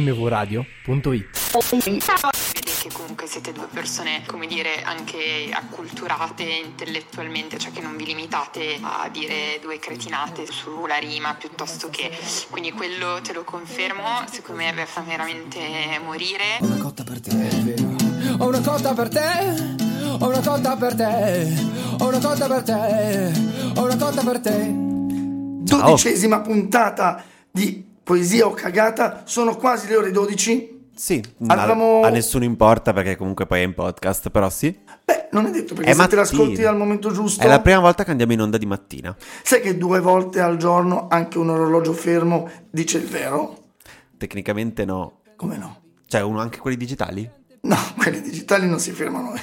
mvradio.it. che comunque siete due persone, come dire, anche acculturate intellettualmente, cioè che non vi limitate a dire due cretinate sulla rima piuttosto che. Quindi quello te lo confermo, secondo me fa veramente morire. Ho una cotta per te, è vero. Ho una cotta per te. Ho una cotta per te. Ho una cotta per te. Ho una cotta per te. Dodicesima puntata di Poesia o cagata, sono quasi le ore 12. Sì, Avevamo- a, nessuno importa perché comunque poi è in podcast, però sì. Beh, non è detto perché È se te mattina. l'ascolti al momento giusto. È la prima volta che andiamo in onda di mattina. Sai che due volte al giorno anche un orologio fermo dice il vero? Tecnicamente no. Come no? Cioè, uno, anche quelli digitali? No, quelli digitali non si fermano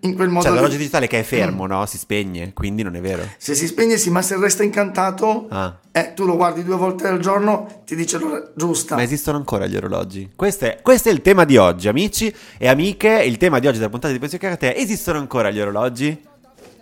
in quel modo. Cioè, l'orologio digitale che è fermo, no? Si spegne, quindi non è vero. Se si spegne sì, ma se resta incantato, Ah. eh, tu lo guardi due volte al giorno, ti dice l'ora giusta. Ma esistono ancora gli orologi? Questo è, questo è il tema di oggi, amici e amiche. Il tema di oggi della puntata di Poesia Karate è esistono ancora gli orologi?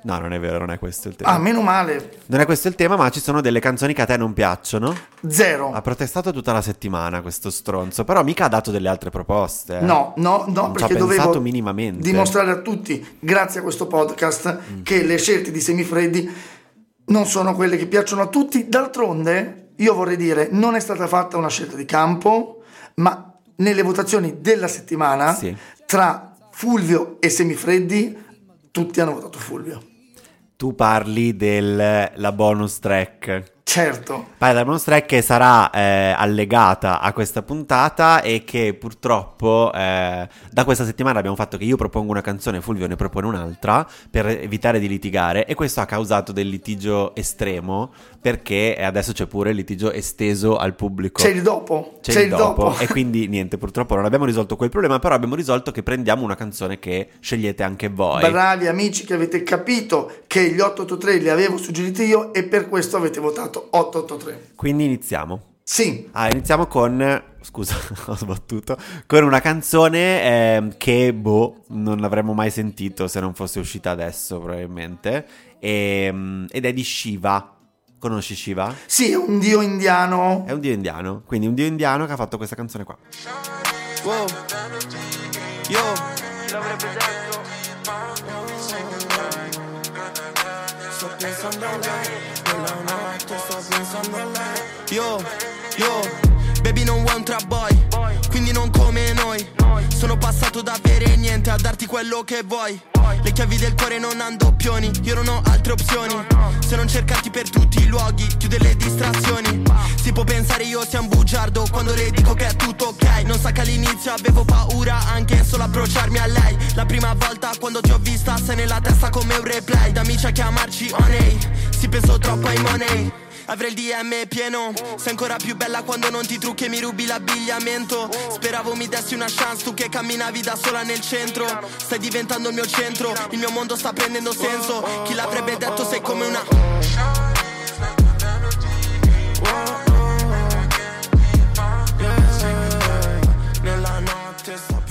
No, non è vero, non è questo il tema. Ah, meno male. Non è questo il tema, ma ci sono delle canzoni che a te non piacciono. Zero. Ha protestato tutta la settimana questo stronzo, però mica ha dato delle altre proposte. eh. No, no, no, Non perché dovevo minimamente. dimostrare a tutti, grazie a questo podcast, Mm. che le scelte di Semifreddi non sono quelle che piacciono a tutti. D'altronde, io vorrei dire, non è stata fatta una scelta di campo, ma nelle votazioni della settimana, Sì. tra Fulvio e Semifreddi, tutti hanno votato Fulvio. Tu parli della bonus track. Certo. Bonus track che sarà eh, allegata a questa puntata e che purtroppo eh, da questa settimana abbiamo fatto che io propongo una canzone, Fulvio ne propone un'altra per evitare di litigare e questo ha causato del litigio estremo perché adesso c'è pure il litigio esteso al pubblico. C'è il dopo. C'è, il dopo. E quindi niente, purtroppo non abbiamo risolto quel problema, però abbiamo risolto che prendiamo una canzone che scegliete anche voi. Bravi amici che avete capito che gli 883 li avevo suggeriti io e per questo avete votato 883. Quindi iniziamo. Sì, Ah, iniziamo con. Scusa, ho sbattuto. Con una canzone ehm, che, boh, non avremmo mai sentito se non fosse uscita adesso, probabilmente. Ehm, ed è di Shiva. Conosci Shiva? sì, è un dio indiano. È un dio indiano. Quindi un dio indiano che ha fatto questa canzone qua. Wow. Yo. Sto pensando a lei, a. Yo, yo, baby non un trap boy, quindi non come noi. Sono passato da avere niente a darti quello che vuoi. Le chiavi del cuore non hanno doppioni, io non ho altre opzioni. Se non cercarti per tutti i luoghi, chiude le distrazioni. Si può pensare io sia un bugiardo quando le dico che è tutto ok. Non sa che all'inizio avevo paura anche solo approcciarmi a lei. La prima volta quando ti ho vista sei nella testa come un replay. Da amici a chiamarci Oney, si pensò troppo ai money. Avrei il DM pieno. Sei ancora più bella quando non ti trucchi e mi rubi l'abbigliamento. Speravo mi dessi una chance Tu che camminavi da sola nel centro. Stai diventando il mio centro Il mio mondo sta prendendo senso. Chi l'avrebbe detto sei come una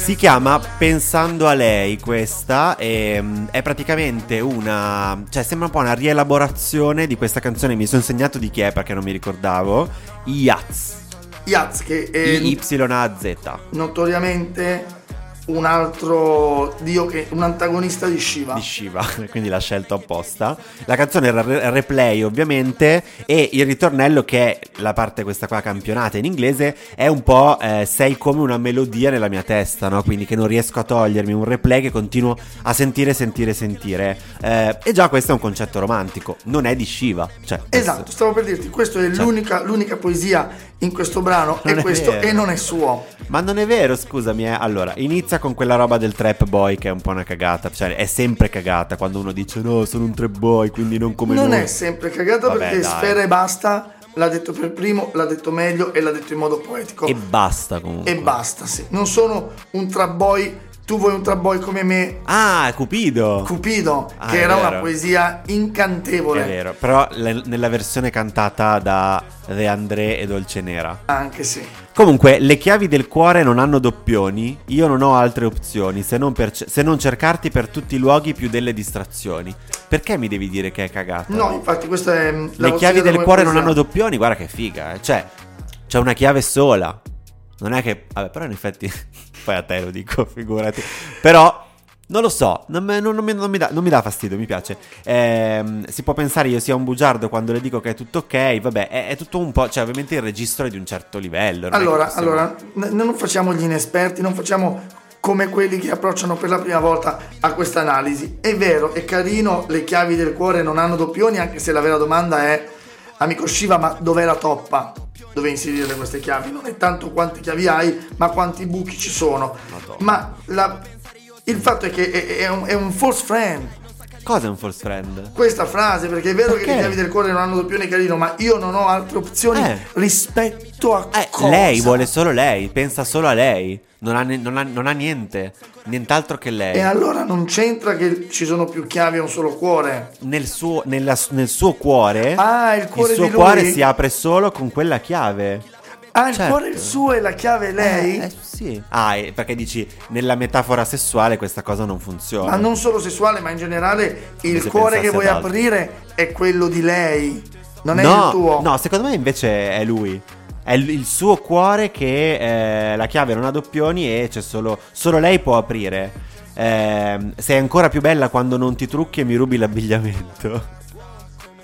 Si chiama Pensando a lei questa e mm, è praticamente una... cioè sembra un po' una rielaborazione di questa canzone, mi sono segnato di chi è perché non mi ricordavo, Iaz, Yaz, che è I-Y-A-Z. notoriamente un altro dio che un antagonista di Shiva. di Shiva, quindi l'ha scelto apposta. La canzone era re- replay ovviamente e il ritornello che è la parte questa qua campionata in inglese è un po' eh, sei come una melodia nella mia testa, no? Quindi che non riesco a togliermi, un replay che continuo a sentire, sentire, sentire. Eh, e già questo è un concetto romantico, non è di Shiva. Cioè, questo- Esatto, stavo per dirti, questa è l'unica, l'unica poesia in questo brano Non è è questo vero. e non è suo. Ma non è vero, scusami, eh. Allora, inizia con quella roba del trap boy che è un po' una cagata. Cioè, è sempre cagata quando uno dice no, sono un trap boy, quindi non come non noi. è sempre cagata Vabbè, perché dai. Sfera e basta l'ha detto per primo, l'ha detto meglio e l'ha detto in modo poetico. E basta comunque. E basta, sì. Non sono un trap boy, tu vuoi un trap boy come me, Ah, Cupido. Cupido, Ah, che era una vero. poesia incantevole. È vero, però le- nella versione cantata da De André e Dolce Nera. Anche sì. Comunque, le chiavi del cuore non hanno doppioni. Io non ho altre opzioni se non, ce- se non cercarti per tutti i luoghi più delle distrazioni. Perché mi devi dire che è cagata? No, infatti questa è... Le chiavi del cuore non hanno doppioni, guarda che figa. eh. Cioè, c'è una chiave sola. non è che... Vabbè, però in effetti... poi a te lo dico, figurati. Però... Non lo so, non, non- non mi, non mi dà, non mi dà fastidio, mi piace. Ehm, si può pensare io sia un bugiardo quando le dico che è tutto ok, vabbè, è, è tutto un po', cioè ovviamente il registro è di un certo livello. Allora, possiamo- allora, non facciamo gli inesperti, non facciamo come quelli che approcciano per la prima volta a questa analisi. È vero, è carino, le chiavi del cuore non hanno doppioni, anche se la vera domanda è, amico Shiva, ma dov'è la toppa? Dove inserire queste chiavi? Non è tanto quante chiavi hai, ma quanti buchi ci sono. Ma la- il fatto è che è, è un, è un false friend. Cosa è un false friend? Questa frase, perché è vero che Perché? le chiavi del cuore non hanno doppione carino, ma io non ho altre opzioni Eh. rispetto a Eh, cosa? lei vuole solo lei, pensa solo a lei, non ha, non ha- non ha niente, nient'altro che lei. E allora non c'entra che ci sono più chiavi e un solo cuore. Nel suo, nella- nel suo cuore, Ah, il cuore suo di lui? cuore si apre solo con quella chiave. Ah, il Certo. cuore il suo e la chiave è lei? Eh, eh, sì. Ah, perché dici nella metafora sessuale questa cosa non funziona. Ma non solo sessuale, ma in generale il cuore che vuoi aprire è quello di lei, non è no, il tuo. No, secondo me invece è lui. È il, il suo cuore che eh, la chiave non ha doppioni e c'è solo, solo lei può aprire. Ehm, sei ancora più bella quando non ti trucchi e mi rubi l'abbigliamento.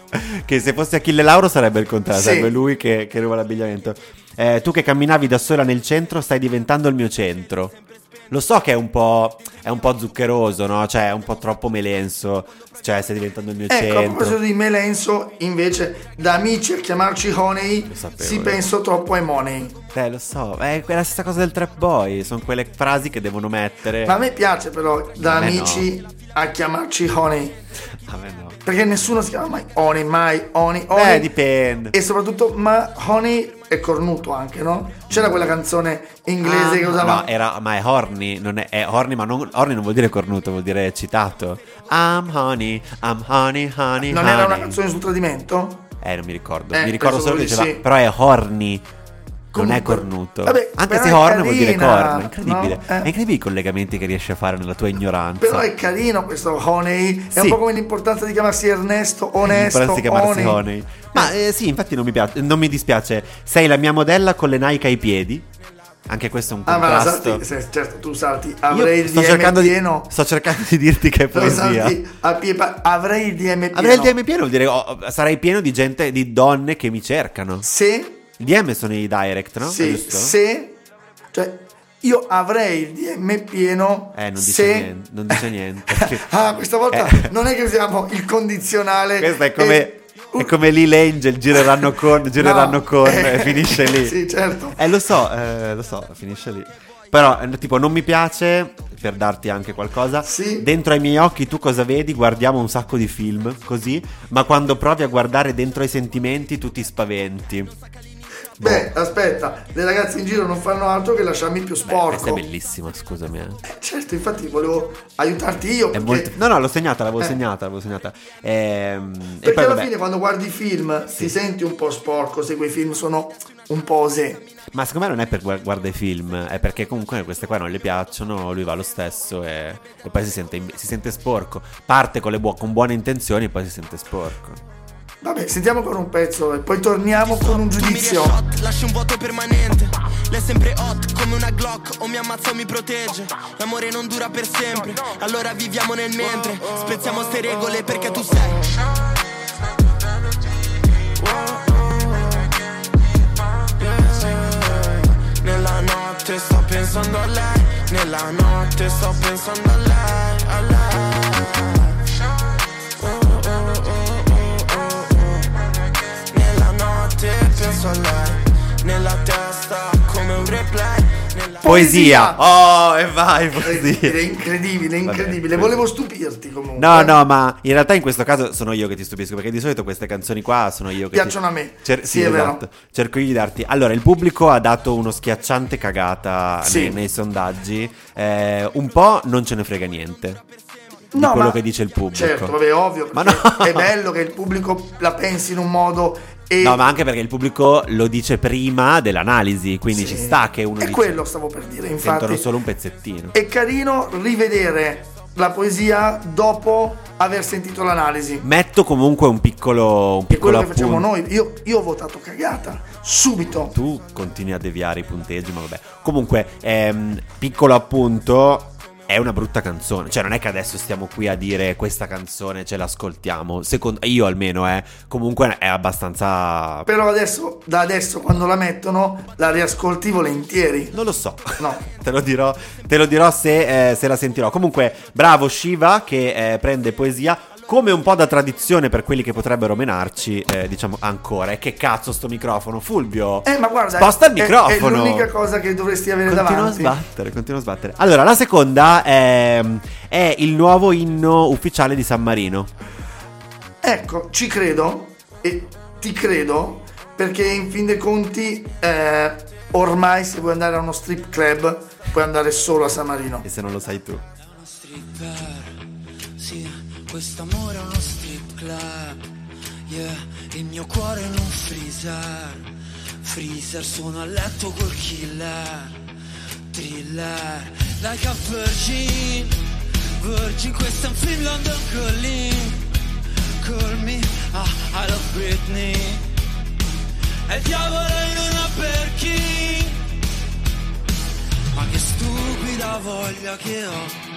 che se fosse Achille Lauro sarebbe il contrario, Sì. sarebbe lui che, che ruba l'abbigliamento. Eh, tu che camminavi da sola nel centro stai diventando il mio centro. Lo so che è un po', è un po' zuccheroso, no? Cioè è un po' troppo melenso. Cioè stai diventando il mio Ecco, a centro. proposito di Melenso, invece, da amici a chiamarci Honey, si penso troppo ai Money. Eh, lo so, è la stessa cosa del trap boy, sono quelle frasi che devono mettere. Ma a me piace però, da A amici a chiamarci Honey. A me no. Perché nessuno si chiama mai Honey, mai Honey, Honey. Beh, dipende. E soprattutto, ma Honey è cornuto anche, no? C'era quella canzone inglese Ah, che usava... No, era, ma è horny, non è, è horny, ma non, horny non vuol dire cornuto, vuol dire eccitato. I'm honey, I'm honey, honey, non honey. era una canzone sul tradimento? Eh, non mi ricordo. Eh, mi ricordo solo che diceva, sì. però è horny. Non è Comunque- cornuto. Vabbè, Anche se è horny vuol dire carina, corno. Incredibile. no? Eh. È incredibile i collegamenti che riesci a fare nella tua ignoranza. Però è carino questo Honey. È Sì. un po' come l'importanza di chiamarsi Ernesto, onesto, Vorresti chiamarsi Honey. Honey. Ma eh, sì, infatti non mi piace, non mi dispiace. Sei la mia modella con le Nike ai piedi. Anche questo è un Ah, ma contrasto. salti, se- certo, tu salti, Io avrei il sto DM cercando, pieno. di, sto cercando di dirti che è poesia. salti avrei il DM pieno. Avrei il DM pieno, vuol dire oh, sarai pieno di gente, di donne che mi cercano. Se, Il DM sono i direct, no? È se, cioè, io avrei il DM pieno Eh, non dice se... niente. Non dice niente. ah, questa volta Eh. non è che usiamo il condizionale. Questo è come, e- è come lì l'Angel, gireranno con, gireranno No. con e finisce lì. sì, certo. Eh, lo so, eh, lo so, finisce lì. Però, eh, tipo, non mi piace, per darti anche qualcosa, Sì. dentro ai miei occhi tu cosa vedi? Guardiamo un sacco di film, così, ma quando provi a guardare dentro ai sentimenti tu ti spaventi. Beh, aspetta, le ragazze in giro non fanno altro che lasciarmi più Beh, sporco. questa è bellissima, scusami. eh. Certo, infatti volevo aiutarti io. Perché- molto- No, no, l'ho segnata, l'avevo Eh. segnata, l'avevo segnata. Ehm, e Perché poi, alla vabbè, fine quando guardi i film ti senti un po' sporco se quei film sono un po' osè. Ma secondo me non è per guard- guardare i film, è perché comunque queste qua non le piacciono, lui va lo stesso e, e poi si sente, si sente sporco. Parte con, buo- con buone intenzioni e poi si sente sporco. Vabbè, sentiamo ancora un pezzo e poi torniamo con un giudizio. shot, lasci un vuoto permanente. Lei è sempre hot come una Glock O mi ammazza o mi protegge. L'amore non dura per sempre Allora viviamo nel mentre. Spezziamo ste regole perché tu sei. Nella notte sto pensando a lei Nella notte sto pensando a lei, a lei penso a lei Nella testa come un replay Nella... Poesia! Oh, e vai, È, poesia! è incredibile, incredibile. Vabbè, Volevo stupirti comunque. No, no, ma in realtà in questo caso sono io che ti stupisco, perché di solito queste canzoni qua sono io che Piacciono ti... a me. Cer- Sì, sì, è vero. esatto. Cerco io di darti. Allora, il pubblico ha dato uno schiacciante cagata Sì. nei, nei sondaggi. Eh, un po' non ce ne frega niente. di No, quello ma- che dice il pubblico. Certo, vabbè, ovvio. Ma no. È bello che il pubblico la pensi in un modo e... No, ma anche perché il pubblico lo dice prima dell'analisi, quindi Sì. ci sta che uno E dice quello stavo per dire, sentono infatti. solo un pezzettino. È carino rivedere la poesia dopo aver sentito l'analisi. Metto comunque un piccolo, un Che è piccolo quello che facciamo appunto. noi. Io, io ho votato cagata, subito. Tu continui a deviare i punteggi, ma vabbè. Comunque, ehm, piccolo appunto. È una brutta canzone, cioè non è che adesso stiamo qui a dire questa canzone ce l'ascoltiamo, secondo io almeno eh, comunque è abbastanza... Però adesso, da adesso, quando la mettono, la riascolti volentieri. Non lo so, No. te, lo dirò, te lo dirò se, eh, se la sentirò. Comunque, bravo Shiva che eh, prende poesia come un po' da tradizione per quelli che potrebbero menarci, eh, diciamo ancora. E che cazzo sto microfono, Fulvio? Eh, ma guarda, Sposta il è- microfono. È, l'unica cosa che dovresti avere Continua a davanti. sbattere, continua a sbattere. Allora, la seconda è, è il nuovo inno ufficiale di San Marino. Ecco, ci credo e ti credo perché in fin dei conti eh, ormai se vuoi andare a uno strip club puoi andare solo a San Marino. E se non lo sai tu. stripper Quest'amore è uno strip club. Yeah, il mio cuore è in un freezer. Freezer, sono a letto col killer. Thriller, like a virgin. Virgin, questo è un film London Calling Call me, ah, I love Britney. E il diavolo in una Perkin Ma che stupida voglia che ho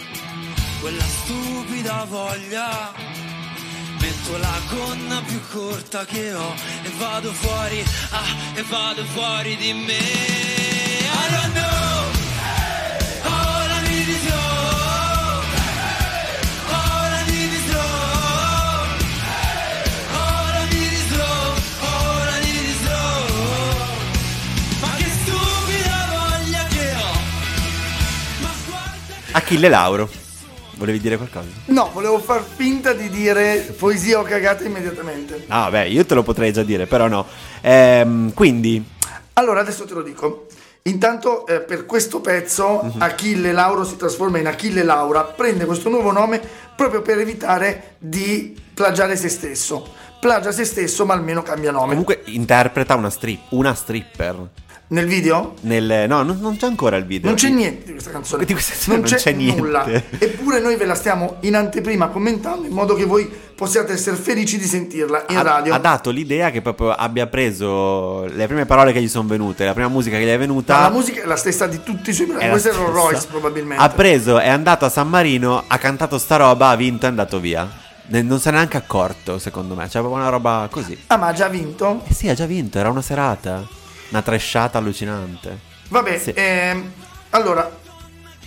quella stupida voglia. Metto la gonna più corta che ho e vado fuori, ah, e vado fuori di me. I don't know. All I need is love. All I need is love. All I need is. Ma che stupida voglia che ho. Ma guarda Achille Lauro. Volevi dire qualcosa? No, volevo far finta di dire poesia o cagata immediatamente. Ah, beh, io te lo potrei già dire, però no. Ehm, quindi, Allora, adesso te lo dico. Intanto, eh, per questo pezzo, Mhm. Achille Lauro si trasforma in Achille Laura, prende questo nuovo nome proprio per evitare di plagiare se stesso. Plagia se stesso, ma almeno cambia nome. comunque interpreta una strip, una stripper. Nel video Nel, no, non, non c'è ancora il video. non c'è niente di questa canzone. Di questa canzone non c'è niente. nulla. Eppure noi ve la stiamo in anteprima commentando in modo che voi possiate essere felici di sentirla in ha, radio. ha dato l'idea che proprio abbia preso le prime parole che gli sono venute, la prima musica che gli è venuta. Ma la musica è la stessa di tutti i suoi brani. è Questo è Rolls. Royce, probabilmente. Ha preso, è andato a San Marino, ha cantato sta roba, ha vinto e è andato via. Non se n'è neanche accorto, secondo me. C'è proprio una roba così. Ah, ma ha già vinto? Eh sì, ha già vinto, era una serata. Una trashata allucinante. Vabbè, Sì. ehm, allora,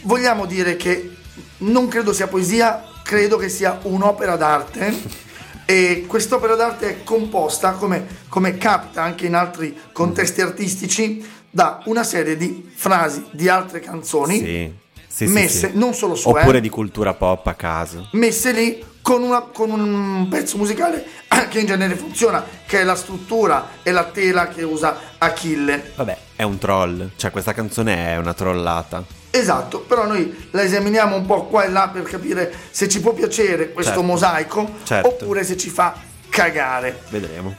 vogliamo dire che non credo sia poesia, credo che sia un'opera d'arte. E quest'opera d'arte è composta, come, come capita anche in altri contesti artistici, da una serie di frasi di altre canzoni Sì. Sì, sì, messe, sì. non solo sue, Oppure eh, di cultura pop a caso. messe lì con, una- con un pezzo musicale che in genere funziona, che è la struttura e la tela che usa Achille. Vabbè, è un troll. Cioè, questa canzone è una trollata. Esatto, però noi la esaminiamo un po' qua e là per capire se ci può piacere questo Certo. mosaico Certo. oppure se ci fa cagare. Vedremo.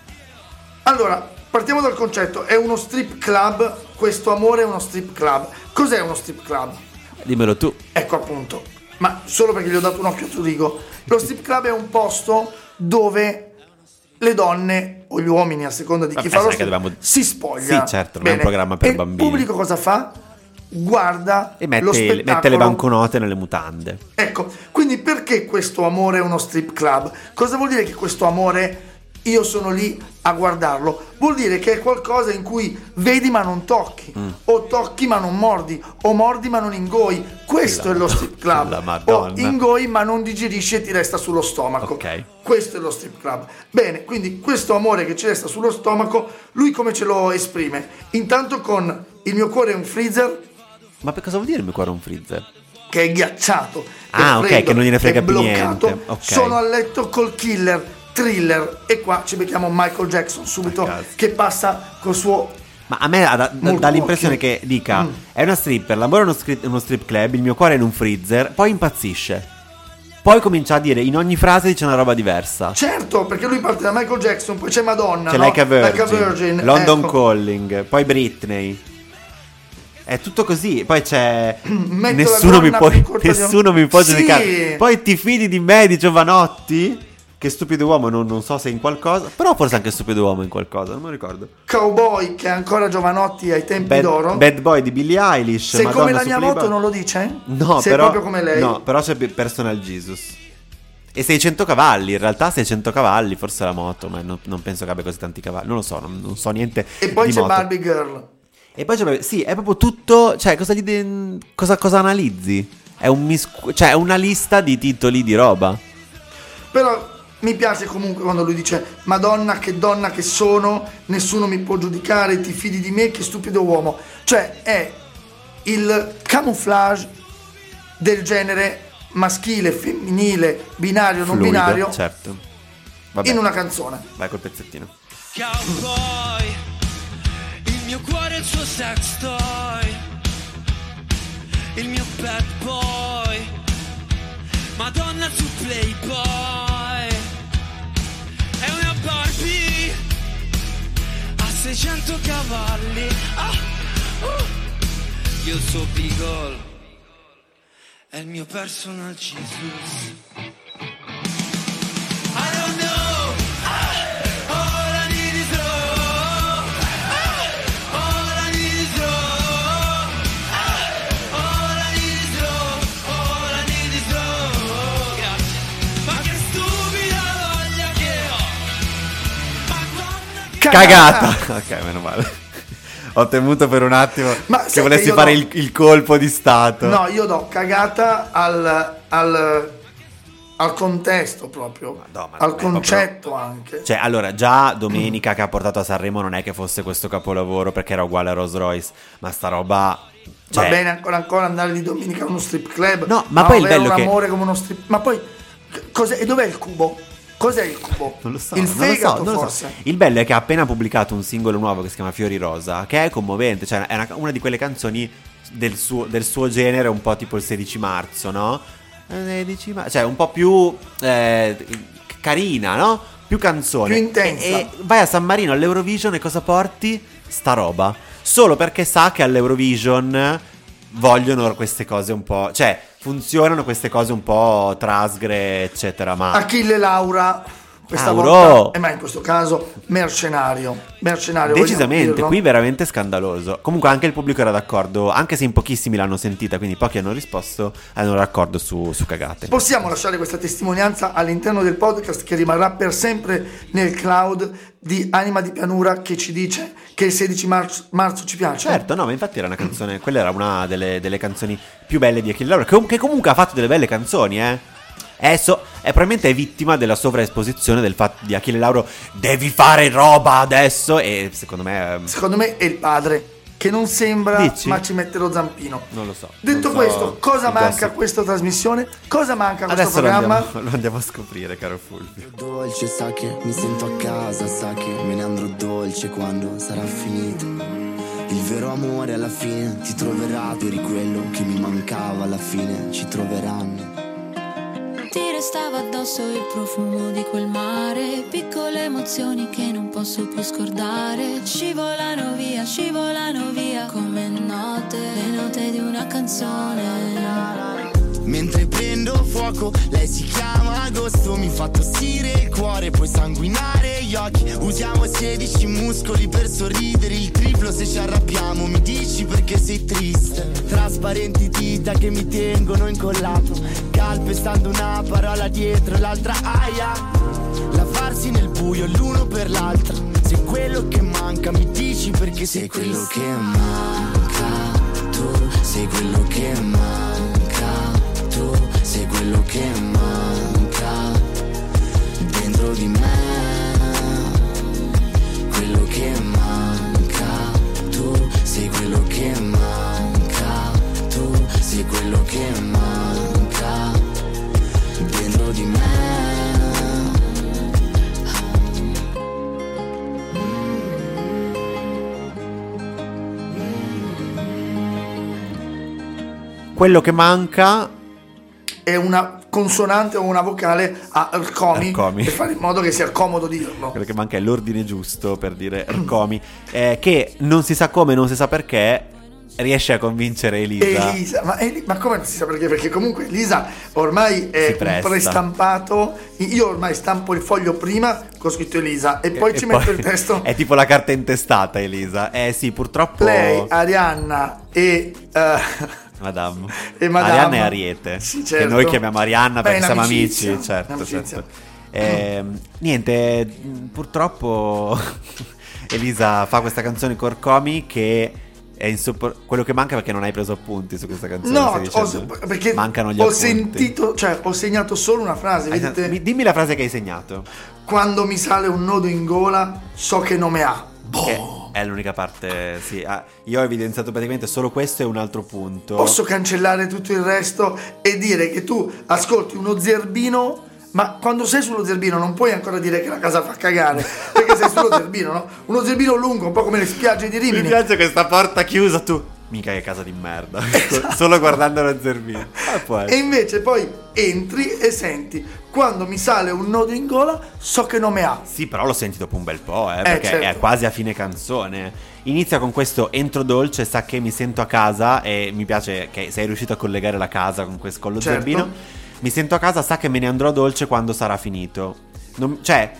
Allora, partiamo dal concetto, è uno strip club, questo amore è uno strip club. Cos'è uno strip club? Dimmelo tu. Ecco appunto, ma solo perché gli ho dato un occhio tu dico, lo strip club è un posto dove le donne o gli uomini a seconda di chi Vabbè, fa lo strip dobbiamo- si spoglia. Sì, certo, non è un programma per e bambini. Il pubblico cosa fa? Guarda E lo mette, spettacolo. mette le banconote nelle mutande. Ecco, quindi perché questo amore è uno strip club? Cosa vuol dire che questo amore io sono lì a guardarlo? Vuol dire che è qualcosa in cui vedi ma non tocchi, Mm. o tocchi ma non mordi, o mordi ma non ingoi. Questo La- è lo strip club. O ingoi ma non digerisci e ti resta sullo stomaco. Ok. Questo è lo strip club. Bene, quindi questo amore che ci resta sullo stomaco, lui come ce lo esprime? Intanto con il mio cuore è un freezer, Ma per cosa vuol dire il mio cuore è un freezer? che è ghiacciato. è Ah, ok, freddo, che non gliene frega è più bloccato. niente, ok. Sono a letto col killer, thriller. E qua ci becchiamo Michael Jackson subito Ah, che passa col suo. Ma a me da- da- dà l'impressione che dica: Mm. è una stripper, l'amore è uno, scri- uno strip club, il mio cuore è in un freezer, poi impazzisce. Poi comincia a dire in ogni frase dice una roba diversa. Certo, perché lui parte da Michael Jackson, poi c'è Madonna. C'è no? Like a Virgin, Like a Virgin, London ecco. Calling, poi Britney. È tutto così, poi c'è. Metto nessuno mi può, nessuno mi può Sì. giudicare. Poi ti fidi di me, di Giovanotti? Che stupido uomo, non, non so se in qualcosa. Però forse anche stupido uomo in qualcosa, non mi ricordo. Cowboy che è ancora Giovanotti ai tempi Bad, d'oro. Bad Boy di Billie Eilish. Se Madonna come la mia moto non lo dice? No, Sei però, proprio come lei? No, però c'è Personal Jesus. E 600 cavalli, in realtà 600 cavalli, forse la moto, ma non, non penso che abbia così tanti cavalli. Non lo so, non, non so niente. E poi c'è moto. Barbie Girl. E poi c'è, sì, è proprio tutto, cioè cosa, de- cosa, cosa analizzi? È, un miscu- cioè, è una lista di titoli di roba. Però mi piace comunque quando lui dice Madonna che donna che sono, nessuno mi può giudicare, ti fidi di me, che stupido uomo. Cioè è il camouflage del genere maschile, femminile, binario, non Fluido, binario certo. Vabbè, in una canzone. vai col pezzettino. Cowboy, il mio cuore è il suo sex toy, il mio bad boy, Madonna su Playboy, Barbie a 600 cavalli, ah, uh. io suo Beagle, è il mio personal Jesus. Che Cagata! ok, meno male. Ho temuto per un attimo Ma che volessi fare do- il, il colpo di stato. No, io do cagata al, al, al contesto proprio, Madonna, ma al concetto anche. Cioè, allora, già domenica che ha portato a Sanremo non è che fosse questo capolavoro perché era uguale a Rolls Royce, ma sta roba... Va Cioè, bene ancora ancora andare di domenica a uno strip club. No, ma poi il bello un che- amore come uno strip. Ma poi cos'è? E dov'è il cubo? Cos'è il cubo? Non lo so, Il fegato so, non lo so. forse. Il bello è che ha appena pubblicato un singolo nuovo che si chiama Fiori Rosa, che è commovente, cioè è una, una di quelle canzoni del suo, del suo genere, un po' tipo il 16 marzo, no? Eh, 16 marzo, cioè un po' più eh, carina, no? Più canzone. Più intensa. E, e vai a San Marino all'Eurovision e cosa porti? Sta roba. Solo perché sa che all'Eurovision vogliono queste cose un po'... Cioè, funzionano queste cose un po' trasgre, eccetera, ma... Achille Laura. Questa Auro. volta, eh, ma in questo caso mercenario. Mercenario. Decisamente, qui veramente scandaloso. Comunque anche il pubblico era d'accordo, anche se in pochissimi l'hanno sentita, quindi pochi hanno risposto, erano d'accordo su, su cagate. Possiamo lasciare questa testimonianza all'interno del podcast che rimarrà per sempre nel cloud di Anima di Pianura che ci dice che il 16 marzo, marzo ci piace. Certo, no, ma infatti era una canzone, quella era una delle, delle canzoni più belle di Achille Lauro, che, che comunque ha fatto delle belle canzoni, eh. È, so- è probabilmente è vittima della sovraesposizione del fatto di Achille Lauro devi fare roba adesso e secondo me ehm, Secondo me è il padre che non sembra Dici? ma ci mette lo zampino. non lo so. Detto so questo, cosa manca a gossip. questa trasmissione? Cosa manca a questo Adesso lo programma? andiamo, lo andiamo a scoprire, caro Fulvio. Dolce sa che mi sento a casa, sa che me ne andrò dolce quando sarà finito. Il vero amore alla fine ti troverà, tu eri quello che mi mancava, alla fine ci troveranno. Ti restava addosso il profumo di quel mare, piccole emozioni che non posso più scordare. Scivolano via, scivolano via come note, le note di una canzone. Mentre prendo fuoco, lei si chiama agosto, mi fa tossire il cuore, poi sanguinare occhi. Usiamo 16 muscoli per sorridere, il triplo se ci arrabbiamo, mi dici perché sei triste. Trasparenti dita che mi tengono incollato, calpestando una parola dietro l'altra aia. Lavarsi nel buio l'uno per l'altra, sei quello che manca, mi dici perché sei, quello che manca, tu sei quello che manca, tu sei quello che manca dentro di me, che manca, tu sei quello che manca, tu sei quello che manca dentro di me. Quello che manca È una consonante o una vocale a Ercomi Ercomi. per fare in modo che sia comodo dirlo. quello che manca è l'ordine giusto per dire Ercomi, eh, che non si sa come, non si sa perché, riesce a convincere Elisa. Elisa, ma, Eli- ma come non si sa perché? Perché comunque Elisa ormai è prestampato. Io ormai stampo il foglio prima con scritto Elisa e poi E ci metto il testo. È tipo la carta intestata, Elisa. Eh sì, purtroppo. Lei, Arianna e. eh, Madame. E Madame. Arianna e Ariete. Sì, Che certo. noi chiamiamo Arianna perché siamo amicizia, amici. Certo, amicizia. certo. Ehm, niente, purtroppo Elisa fa questa canzone Corcomi che è insoppor- quello che manca perché non hai preso appunti su questa canzone. No, ho- perché mancano gli ho appunti. sentito, cioè ho segnato solo una frase, Hai- vedete? mi- dimmi la frase che hai segnato. Quando mi sale un nodo in gola, so che nome ha. Boh. È l'unica parte. Sì, ah, io ho evidenziato praticamente solo questo e un altro punto. Posso cancellare tutto il resto e dire che tu ascolti uno zerbino, ma quando sei sullo zerbino non puoi ancora dire che la casa fa cagare, perché sei sullo zerbino, no? Uno zerbino lungo, un po' come le spiagge di Mi Rimini. piace questa porta chiusa tu. Mica che casa di merda. Solo guardando lo zerbino. Ah, E invece poi entri e senti, quando mi sale un nodo in gola, so che nome ha. Sì, però lo senti dopo un bel po', eh, perché certo. è quasi a fine canzone. Inizia con questo entro dolce, sa che mi sento a casa e mi piace che sei riuscito a collegare la casa con, questo, con lo Certo. zerbino. Mi sento a casa, sa che me ne andrò dolce quando sarà finito. Non- cioè,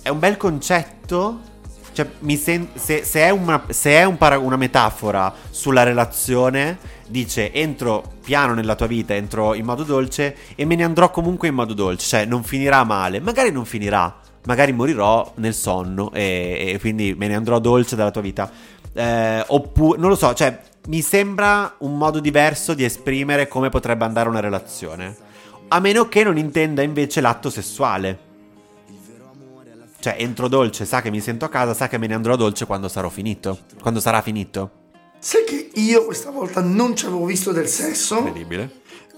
è un bel concetto. Cioè, sen- se, se è, una, se è un para- una metafora sulla relazione, dice entro piano nella tua vita, entro in modo dolce e me ne andrò comunque in modo dolce. Cioè, non finirà male. Magari non finirà. Magari morirò nel sonno e, e quindi me ne andrò dolce dalla tua vita. Eh, oppure, non lo so, cioè, mi sembra un modo diverso di esprimere come potrebbe andare una relazione. A meno che non intenda invece l'atto sessuale. Cioè, entro dolce, sa che mi sento a casa, sa che me ne andrò dolce quando sarò finito. Quando sarà finito. Sai che io questa volta non ci avevo visto del sesso, Incredibile.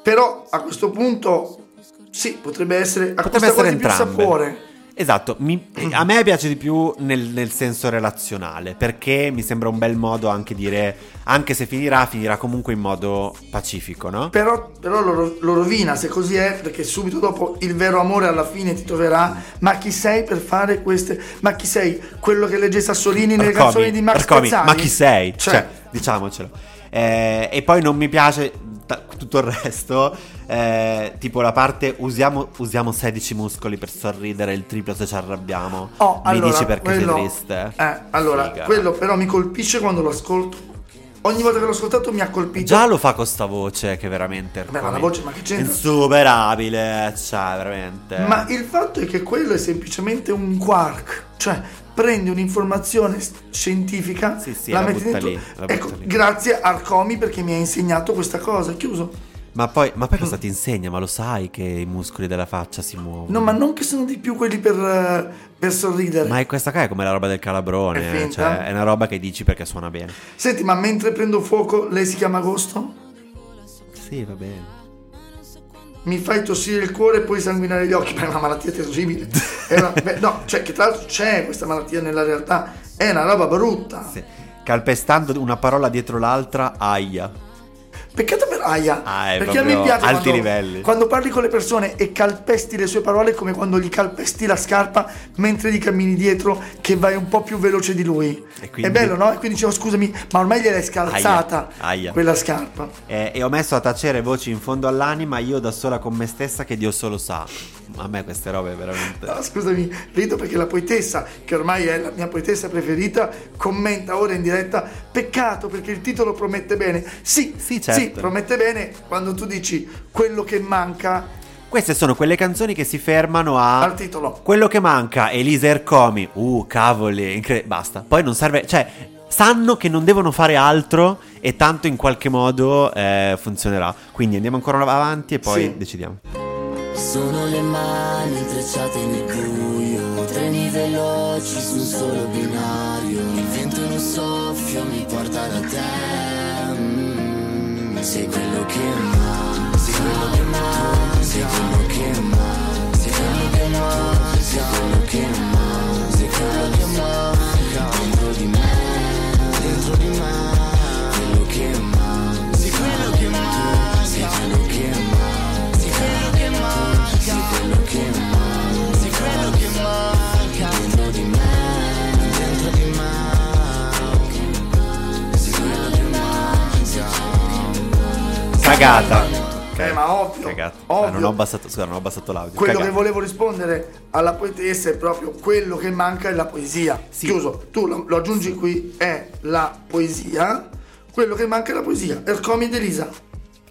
però a questo punto sì, potrebbe essere Potrebbe acquista essere quasi più entrambe. sapore. Esatto, mi- a me piace di più nel, nel senso relazionale, perché mi sembra un bel modo anche dire, anche se finirà, finirà comunque in modo pacifico, no? Però, però lo, lo rovina se così è, perché subito dopo il vero amore alla fine ti troverà. Ma chi sei per fare queste? Ma chi sei? Quello che legge Sassolini nelle Arcomi, canzoni di Max Arcomi, Pezzali? ma chi sei? Cioè, Cioè, diciamocelo. Eh, e poi non mi piace ta- tutto il resto, eh, tipo la parte usiamo, usiamo 16 muscoli per sorridere, il triplo se ci arrabbiamo. oh, mi allora, dici perché quello- sei triste? Eh, allora, Figa. quello però mi colpisce quando lo ascolto. Ogni volta che l'ho ascoltato mi ha colpito. Già lo fa con sta voce che veramente... Beh, ma la voce, ma che c'entra? Insuperabile, cioè, veramente. Ma il fatto è che quello è semplicemente un quark, cioè prendi un'informazione scientifica, Sì, sì, la la metti dentro. lì, la ecco, lì. grazie Arcomi perché mi ha insegnato questa cosa, chiuso. Ma poi, ma poi cosa ti insegna? Ma lo sai che i muscoli della faccia si muovono? No, ma non che sono di più quelli per, eh, per sorridere. Ma è questa qua è come la roba del calabrone, È eh, cioè è una roba che dici perché suona bene. Senti, ma mentre prendo fuoco, lei si chiama Agosto? Sì, va bene. Mi fai tossire il cuore e poi sanguinare gli occhi. Beh, è una malattia terribile. Una- beh, no, cioè, che tra l'altro c'è questa malattia nella realtà. È una roba brutta. Sì. Calpestando una parola dietro l'altra, aia. Peccato per Aya. Ah, perché a me piace alti quando, livelli. quando parli con le persone e calpesti le sue parole come quando gli calpesti la scarpa mentre gli cammini dietro che vai un po' più veloce di lui. Quindi- È bello, no? E quindi dicevo scusami, ma ormai gliel'hai scalzata Aia, aia. quella scarpa. Eh, e ho messo a tacere voci in fondo all'anima, io da sola con me stessa che Dio solo sa. A me queste robe veramente... No, scusami, rido perché la poetessa, che ormai è la mia poetessa preferita, commenta ora in diretta. Peccato perché il titolo promette bene. Sì, Sì, certo. promette bene quando tu dici quello che manca Queste sono quelle canzoni che si fermano a... al titolo. Quello che manca, Elisa Ercomi. Uh, cavoli, incre- basta. Poi non serve... Cioè, sanno che non devono fare altro e tanto in qualche modo eh, funzionerà. Quindi andiamo ancora avanti e poi Sì. decidiamo. Sono le mani intrecciate nel buio Treni veloci su un solo binario. Il vento in un soffio mi porta da te. Mm, Sei quello che manca Sei quello che manca Sei quello che manca Sei quello che manca Sei quello che manca Sei quello che manca Dentro di me Dentro di me Quello che manca Sei quello che manca Sei quello che manca Cagata. Eh, ma ovvio, Cagata. ovvio. Ah, non ho abbassato, scusa, non ho abbassato l'audio. Quello Cagata. che volevo rispondere alla poetessa è proprio quello che manca è la poesia. Sì. Chiuso, tu lo, lo aggiungi qui, è la poesia. Quello che manca è la poesia. Ercomi ed Elisa.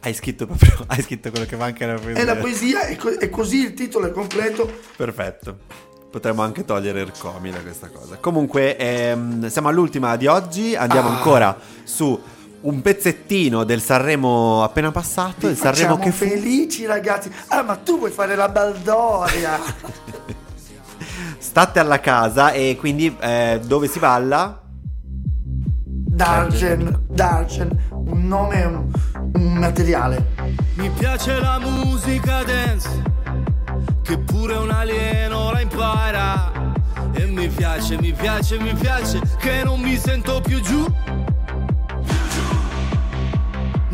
Hai scritto proprio, hai scritto quello che manca nella poesia. È la poesia e, co- e così il titolo è completo. Perfetto. Potremmo anche togliere il comi da questa cosa. Comunque, ehm, siamo all'ultima di oggi. Andiamo Ah. ancora su un pezzettino del Sanremo appena passato. Vi Il Sanremo che fu. felici ragazzi. Ah, ma tu vuoi fare la baldoria? State alla casa e quindi eh, dove si balla? Dargen, Dargen, un nome, un, un materiale. Mi piace la musica dance, che pure un alieno la impara. E mi piace, mi piace, mi piace, che non mi sento più giù.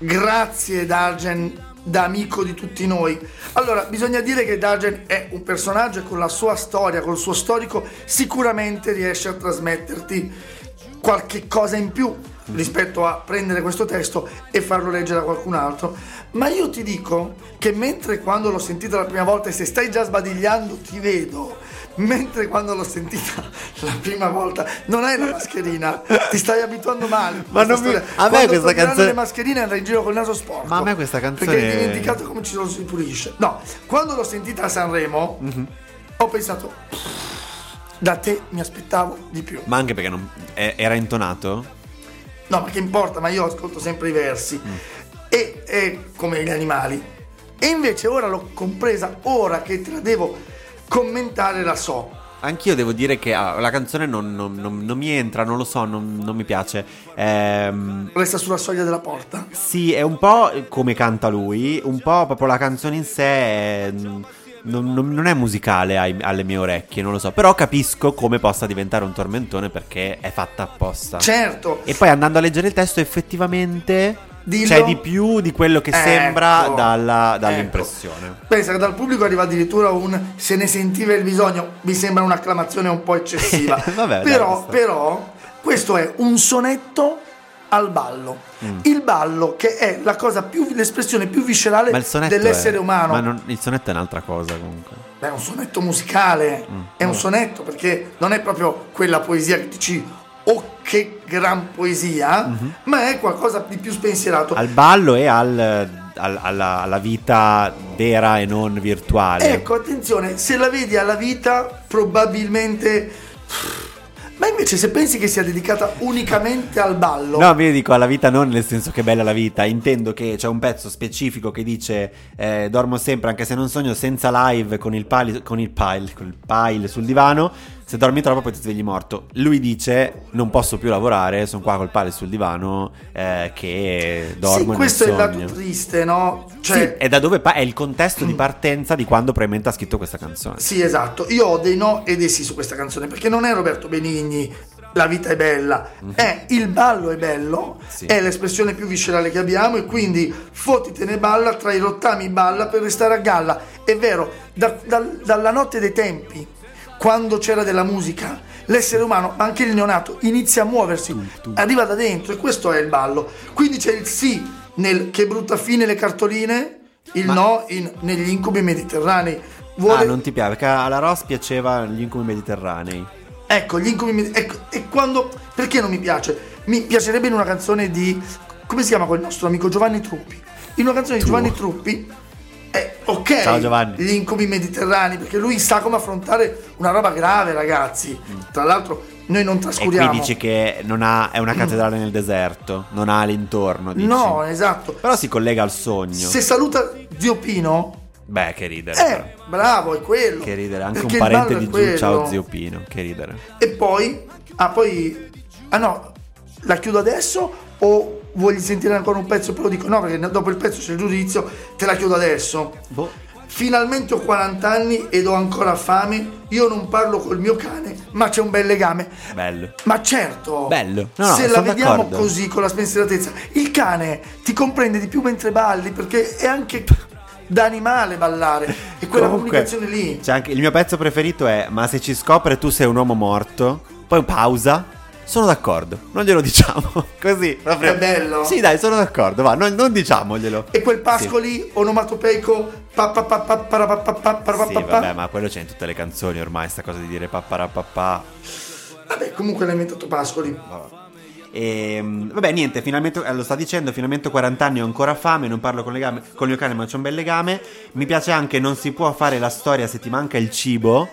Grazie Dargen, da amico di tutti noi. Allora, bisogna dire che Dargen è un personaggio e con la sua storia, col suo storico, sicuramente riesce a trasmetterti qualche cosa in più rispetto a prendere questo testo e farlo leggere a qualcun altro. Ma io ti dico che mentre quando l'ho sentita la prima volta e se stai già sbadigliando ti vedo, mentre quando l'ho sentita la prima volta non hai la mascherina, ti stai abituando male. Ma Questa non mi- a me Quando questa toglieranno canzone- le mascherine andrai in giro col naso sporco. Ma a me questa canzone- Perché hai dimenticato come ci si pulisce. No, quando l'ho sentita a Sanremo, Mhm. ho pensato, da te mi aspettavo di più. Ma anche perché non, era intonato? No, ma che importa, ma io ascolto sempre i versi. Mm. E, e come gli animali. E invece ora l'ho compresa, ora che te la devo commentare la so. Anch'io devo dire che ah, la canzone non, non- non- non mi entra, non lo so, non, non mi piace. Ehm, Resta sulla soglia della porta. sì, è un po' come canta lui, un po' proprio la canzone in sé è- non, non- non è musicale ai- alle mie orecchie, non lo so. Però capisco come possa diventare un tormentone perché è fatta apposta. Certo. E poi andando a leggere il testo, effettivamente Dillo. c'è di più di quello che Ecco. sembra dalla- Ecco. dall'impressione. Pensa che dal pubblico arriva addirittura un se ne sentiva il bisogno, mi sembra un'acclamazione un po' eccessiva. Vabbè, dai, però, sta. però, questo è un sonetto al ballo. Mm. Il ballo che è la cosa più, l'espressione più viscerale dell'essere è- umano. Ma non- il sonetto è un'altra cosa comunque. Beh, È un sonetto musicale, Mm. è un sonetto perché non è proprio quella poesia che dici oh che gran poesia, ma è qualcosa di più spensierato. Al ballo e al- al- alla, alla vita vera e non virtuale. Ecco, attenzione, se la vedi alla vita, probabilmente. Ma invece, se pensi che sia dedicata unicamente al ballo, No, io dico alla vita non nel senso che è bella la vita, intendo che c'è un pezzo specifico che dice eh, dormo sempre anche se non sogno senza live con il pile, con il pile, con il pile sul divano, se dormi troppo poi ti svegli morto. Lui dice non posso più lavorare, sono qua col pile sul divano eh, che sì, dormo questo è il lato triste, no? Sì, Cioè, è da dove pa- è il contesto di partenza di quando probabilmente ha scritto questa canzone. Sì, esatto. Io ho dei no e dei sì su questa canzone perché non è Roberto Benigni. La vita è bella, è il ballo è bello. Sì. è l'espressione più viscerale che abbiamo e quindi fottitene balla, tra i rottami balla per restare a galla. È vero, da- dal- dalla notte dei tempi, quando c'era della musica, l'essere umano, ma anche il neonato, inizia a muoversi, arriva da dentro e questo è il ballo. Quindi c'è il sì nel che brutta fine le cartoline, il Ma- no in- negli incubi mediterranei. Vuole- Ah, non ti piace? Perché alla Ross piaceva gli incubi mediterranei. Ecco, gli incubi med- ecco, e quando perché non mi piace? Mi piacerebbe in una canzone di come si chiama quel nostro amico Giovanni Truppi. In una canzone di Tuo. Giovanni Truppi Eh, ok, Ciao, Giovanni. gli incubi mediterranei, perché lui sa come affrontare una roba grave, ragazzi. Tra l'altro, noi non E qui trascuriamo. dici che non ha, è una cattedrale nel deserto, non ha l'intorno. Dici. No, esatto. Però si collega al sogno. Se saluta Zio Pino, Beh, che ridere. però. eh, bravo, è quello. Che ridere, anche Perché un parente di giù, ciao zio Pino, che ridere. E poi, ah, poi, ah no, la chiudo adesso o voglio sentire ancora un pezzo? Però dico no, perché dopo il pezzo c'è il giudizio, te la chiudo adesso. Boh. Finalmente ho 40 anni ed ho ancora fame. Io non parlo col mio cane, ma c'è un bel legame. Bello. Ma certo, Bello. No, no, se la sono vediamo d'accordo. così con la spensieratezza, il cane ti comprende di più mentre balli perché è anche da animale ballare e quella Comunque, comunicazione lì. C'è anche, il mio pezzo preferito è Ma se ci scopre tu sei un uomo morto Poi pausa Sono d'accordo Non glielo diciamo Così proprio È bello. Sì dai sono d'accordo Va non, non diciamoglielo E quel pascoli onomatopeico pa pa pa pa pa pa pa pa pa Sì pa pa. vabbè ma quello c'è in tutte le canzoni ormai Sta cosa di dire papparapapà Vabbè, comunque l'ha inventato Pascoli. E, mm, vabbè, niente, finalmente, eh, lo sta dicendo, finalmente ho 40 anni, ho ancora fame, non parlo con, legame, con il mio cane, ma c'è un bel legame. Mi piace anche, non si può fare la storia se ti manca il cibo.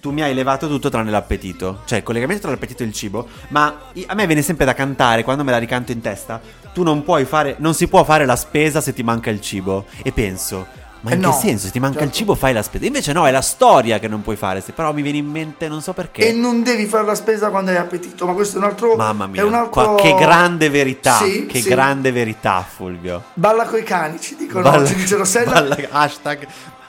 Tu mi hai levato tutto tranne l'appetito. Cioè, il collegamento tra l'appetito e il cibo. Ma a me viene sempre da cantare, quando me la ricanto in testa, tu non puoi fare, non si può fare la spesa se ti manca il cibo. E penso, ma Eh in no, che senso? Se ti manca il certo. cibo fai la spesa. Invece no, è la storia che non puoi fare. Se però mi viene in mente, non so perché. E non devi fare la spesa quando hai appetito, ma questo è un altro. Mamma mia, È un altro... qua- che grande verità, Sì, che sì. grande verità, Fulvio. Balla coi cani, ci dicono. Balla- ci dice Rossella. balla- hashtag.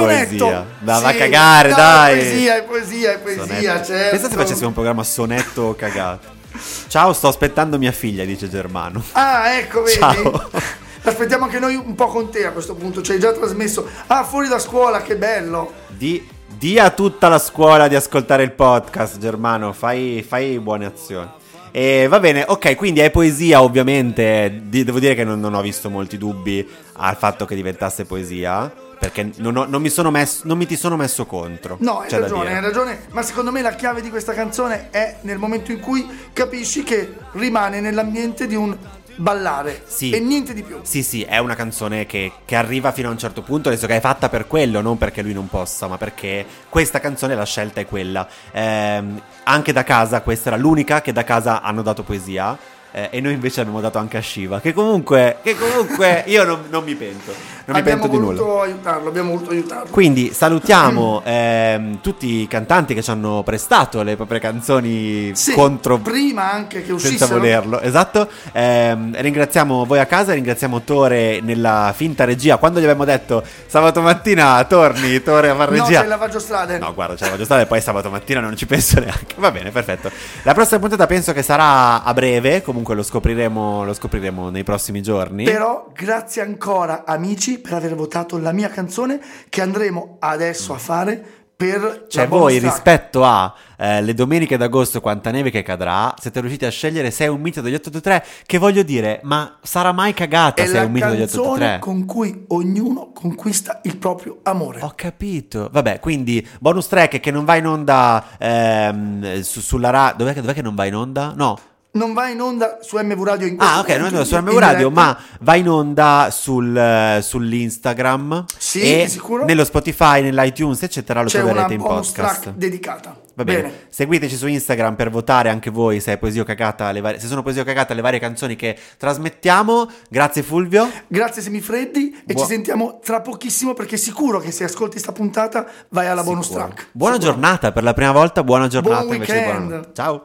Sonetto. Poesia. Dai, va a cagare, no, dai. È poesia, è poesia, è poesia, certo. Pensa se facessimo un programma sonetto cagato. Ciao, sto aspettando mia figlia, dice Germano. Ah, ecco, vedi? Ciao. Aspettiamo anche noi un po' con te a questo punto. Ci hai già trasmesso. Ah, fuori da scuola, che bello. Di, di a tutta la scuola di ascoltare il podcast, Germano. Fai, fai buone azioni. E va bene, ok, quindi hai poesia, ovviamente. Devo dire che non, non ho visto molti dubbi al fatto che diventasse poesia. Perché non, ho- non mi, sono messo, non mi ti sono messo contro. No, hai ragione, hai ragione. Ma secondo me la chiave di questa canzone è nel momento in cui capisci che rimane nell'ambiente di un ballare. Sì. E niente di più. Sì, sì, è una canzone che, che arriva fino a un certo punto, adesso che è fatta per quello, non perché lui non possa, ma perché questa canzone la scelta è quella. Ehm, anche da casa, questa era l'unica che da casa hanno dato poesia. eh, e noi invece abbiamo dato anche a Shiva, che comunque, che comunque io non, non mi pento, non mi abbiamo pento di nulla. voluto aiutarlo, abbiamo voluto aiutarlo. Quindi salutiamo ehm, tutti i cantanti che ci hanno prestato le proprie canzoni Sì, contro prima anche che senza uscissero. volerlo, esatto. Ehm, ringraziamo voi a casa, ringraziamo Tore nella finta regia. Quando gli abbiamo detto sabato mattina torni, Tore a fare No, regia. c'è il lavaggio strade. No, guarda, c'è la voglio stare e poi sabato mattina non ci penso neanche. Va bene, perfetto. La prossima puntata penso che sarà a breve, comunque lo scopriremo, lo scopriremo nei prossimi giorni. Però grazie ancora amici per aver votato la mia canzone che andremo adesso a fare per Cioè voi rispetto a eh, le domeniche d'agosto quanta neve che cadrà, siete riusciti a scegliere Sei un mito degli 883 che voglio dire, ma sarà mai cagata è Sei un mito degli canzone 883? con cui ognuno conquista il proprio amore. Ho capito. Vabbè, quindi bonus track che non va in onda ehm, su- sulla radio. Dov'è, che- dov'è che non va in onda? No. Non va in onda su MV Radio in questo Ah, ok, non è in onda su MV Radio, ma va in onda sul, eh, sull'Instagram. Sì, e di sicuro. nello Spotify, nell'iTunes, eccetera, lo c'è troverete in bonus podcast. track dedicata. Va bene. seguiteci su Instagram per votare anche voi se le varie- se sono poesia o cagata le varie canzoni che trasmettiamo. Grazie Fulvio. Grazie Semifreddi e Buo- ci sentiamo tra pochissimo perché sicuro che se ascolti sta puntata vai alla bonus Sicuro. track. Buona Sicuro. giornata per la prima volta, buona giornata Buon invece di weekend. buona- Ciao.